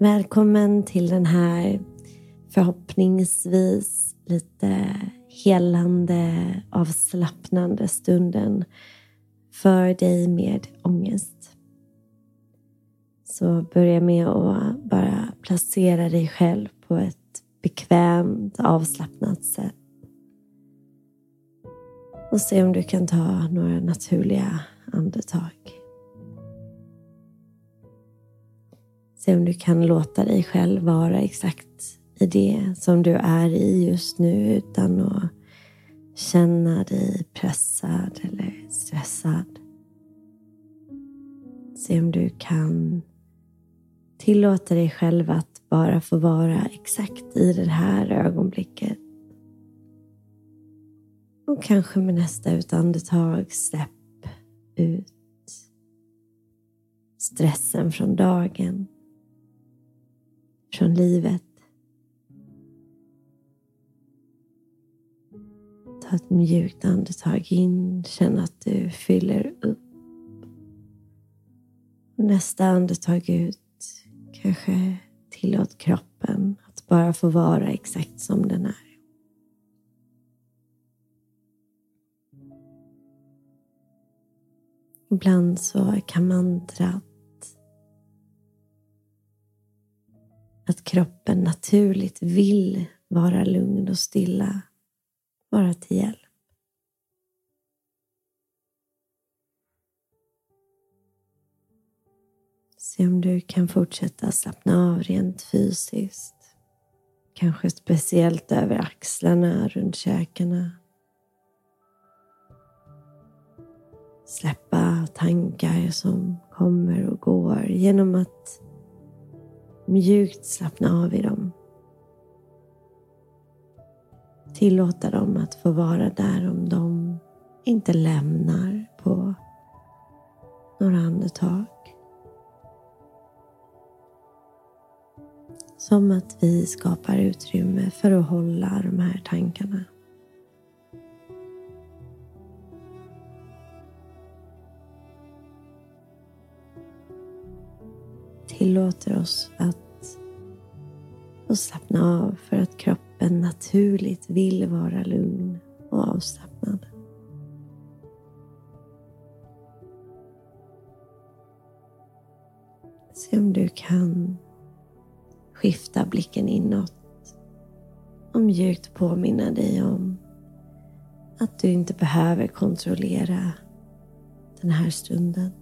Välkommen till den här förhoppningsvis lite helande, avslappnande stunden för dig med ångest. Så börja med att bara placera dig själv på ett bekvämt, avslappnat sätt. Och se om du kan ta några naturliga andetag. Se om du kan låta dig själv vara exakt i det som du är i just nu utan att känna dig pressad eller stressad. Se om du kan tillåta dig själv att bara få vara exakt i det här ögonblicket. Och kanske med nästa utandetag släpp ut stressen från dagen, från livet. Ta ett mjukt andetag in, känn att du fyller upp. Nästa andetag ut, kanske tillåt kroppen att bara få vara exakt som den är. Ibland så kan mantrat kroppen naturligt vill vara lugn och stilla vara till hjälp. Se om du kan fortsätta slappna av rent fysiskt. Kanske speciellt över axlarna, runt käkarna. Släppa tankar som kommer och går genom att mjukt slappna av i dem. Tillåta dem att få vara där om de inte lämnar på några andetag. Som att vi skapar utrymme för att hålla de här tankarna. Tillåter oss att få slappna av för att kroppen naturligt vill vara lugn och avslappnad. Se om du kan skifta blicken inåt och mjukt påminna dig om att du inte behöver kontrollera den här stunden.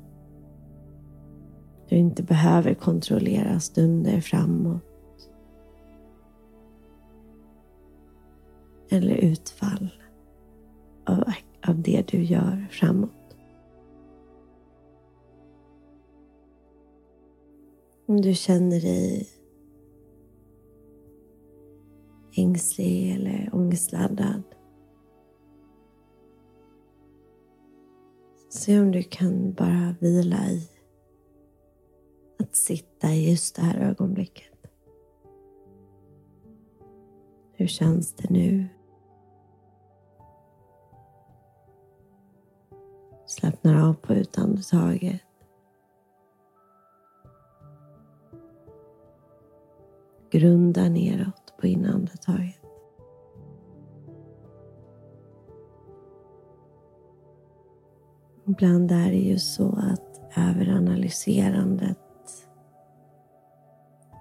Du inte behöver kontrollera stunder framåt. Eller utfall av, av det du gör framåt. Om du känner dig ängslig eller ångestladdad. Se om du kan bara vila i att sitta i just det här ögonblicket. Hur känns det nu? Slappnar av på utandetaget. Grunda neråt på inandetaget. Ibland är det ju så att överanalyserandet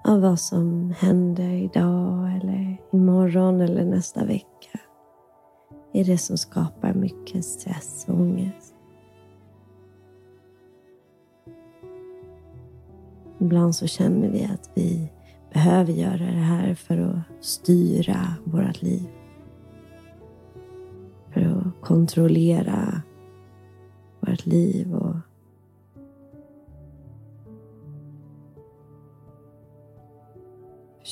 av vad som händer idag eller imorgon eller nästa vecka är det som skapar mycket stress och ångest. Ibland så känner vi att vi behöver göra det här för att styra vårt liv. För att kontrollera vårt liv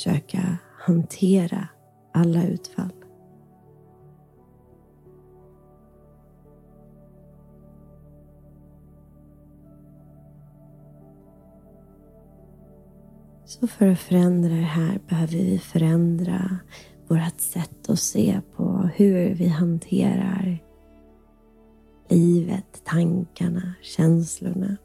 försöka hantera alla utfall. Så för att förändra det här behöver vi förändra vårt sätt att se på hur vi hanterar livet, tankarna, känslorna.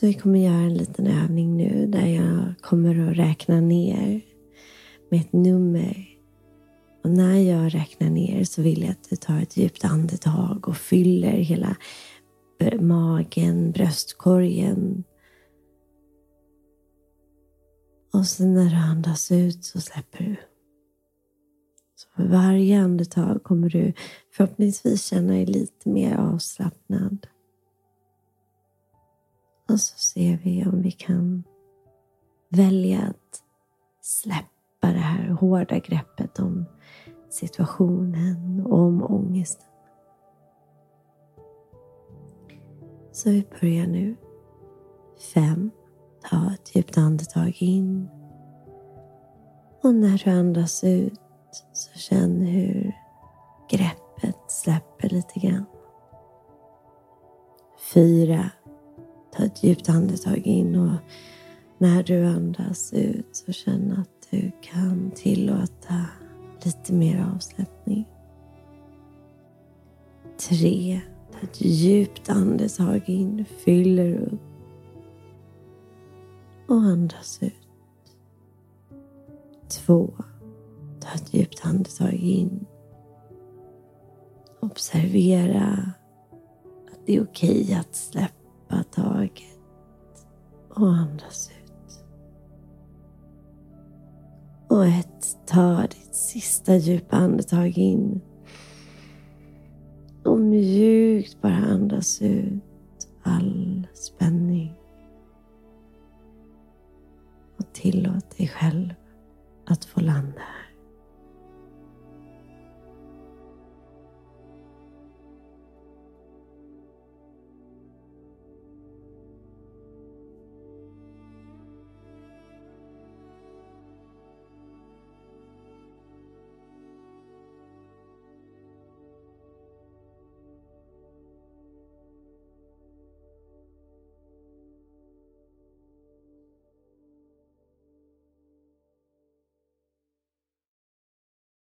Så vi kommer göra en liten övning nu där jag kommer att räkna ner med ett nummer. Och när jag räknar ner så vill jag att du tar ett djupt andetag och fyller hela magen, bröstkorgen. Och sen när du andas ut så släpper du. Så för varje andetag kommer du förhoppningsvis känna dig lite mer avslappnad. Och så ser vi om vi kan välja att släppa det här hårda greppet om situationen och om ångesten. Så vi börjar nu. Fem. Ta ett djupt andetag in. Och när du andas ut så känn hur greppet släpper lite grann. Fyra. Ta ett djupt andetag in och när du andas ut så känn att du kan tillåta lite mer avslappning. Tre. Ta ett djupt andetag in, fyller upp och andas ut. Två. Ta ett djupt andetag in. Observera att det är okej att släppa släppa taget och andas ut. Och ett, ta ditt sista djupa andetag in. Och mjukt bara andas ut all spänning. Och tillåt dig själv att få landa här.